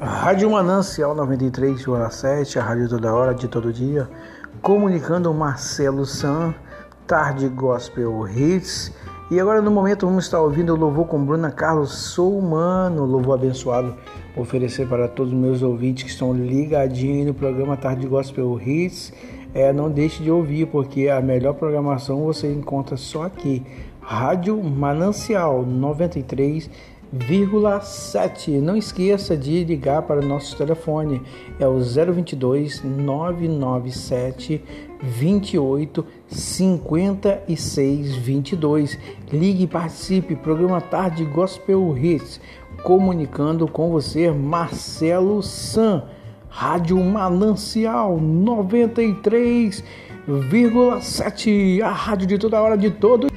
Rádio Manancial 93,7, a rádio toda hora, de todo dia, comunicando Marcelo San, Tarde Gospel Hits. E agora no momento vamos estar ouvindo o louvor com Bruna Carlos, sou humano, louvor abençoado, oferecer para todos os meus ouvintes que estão ligadinhos no programa Tarde Gospel Hits. É, não deixe de ouvir, porque a melhor programação você encontra só aqui. Rádio Manancial 93 0,7. Não esqueça de ligar para o nosso telefone, é o 022 997 28 56 22. Ligue e participe, programa Tarde Gospel Hits, comunicando com você Marcelo San, Rádio Manancial 93,7, a rádio de toda hora de todo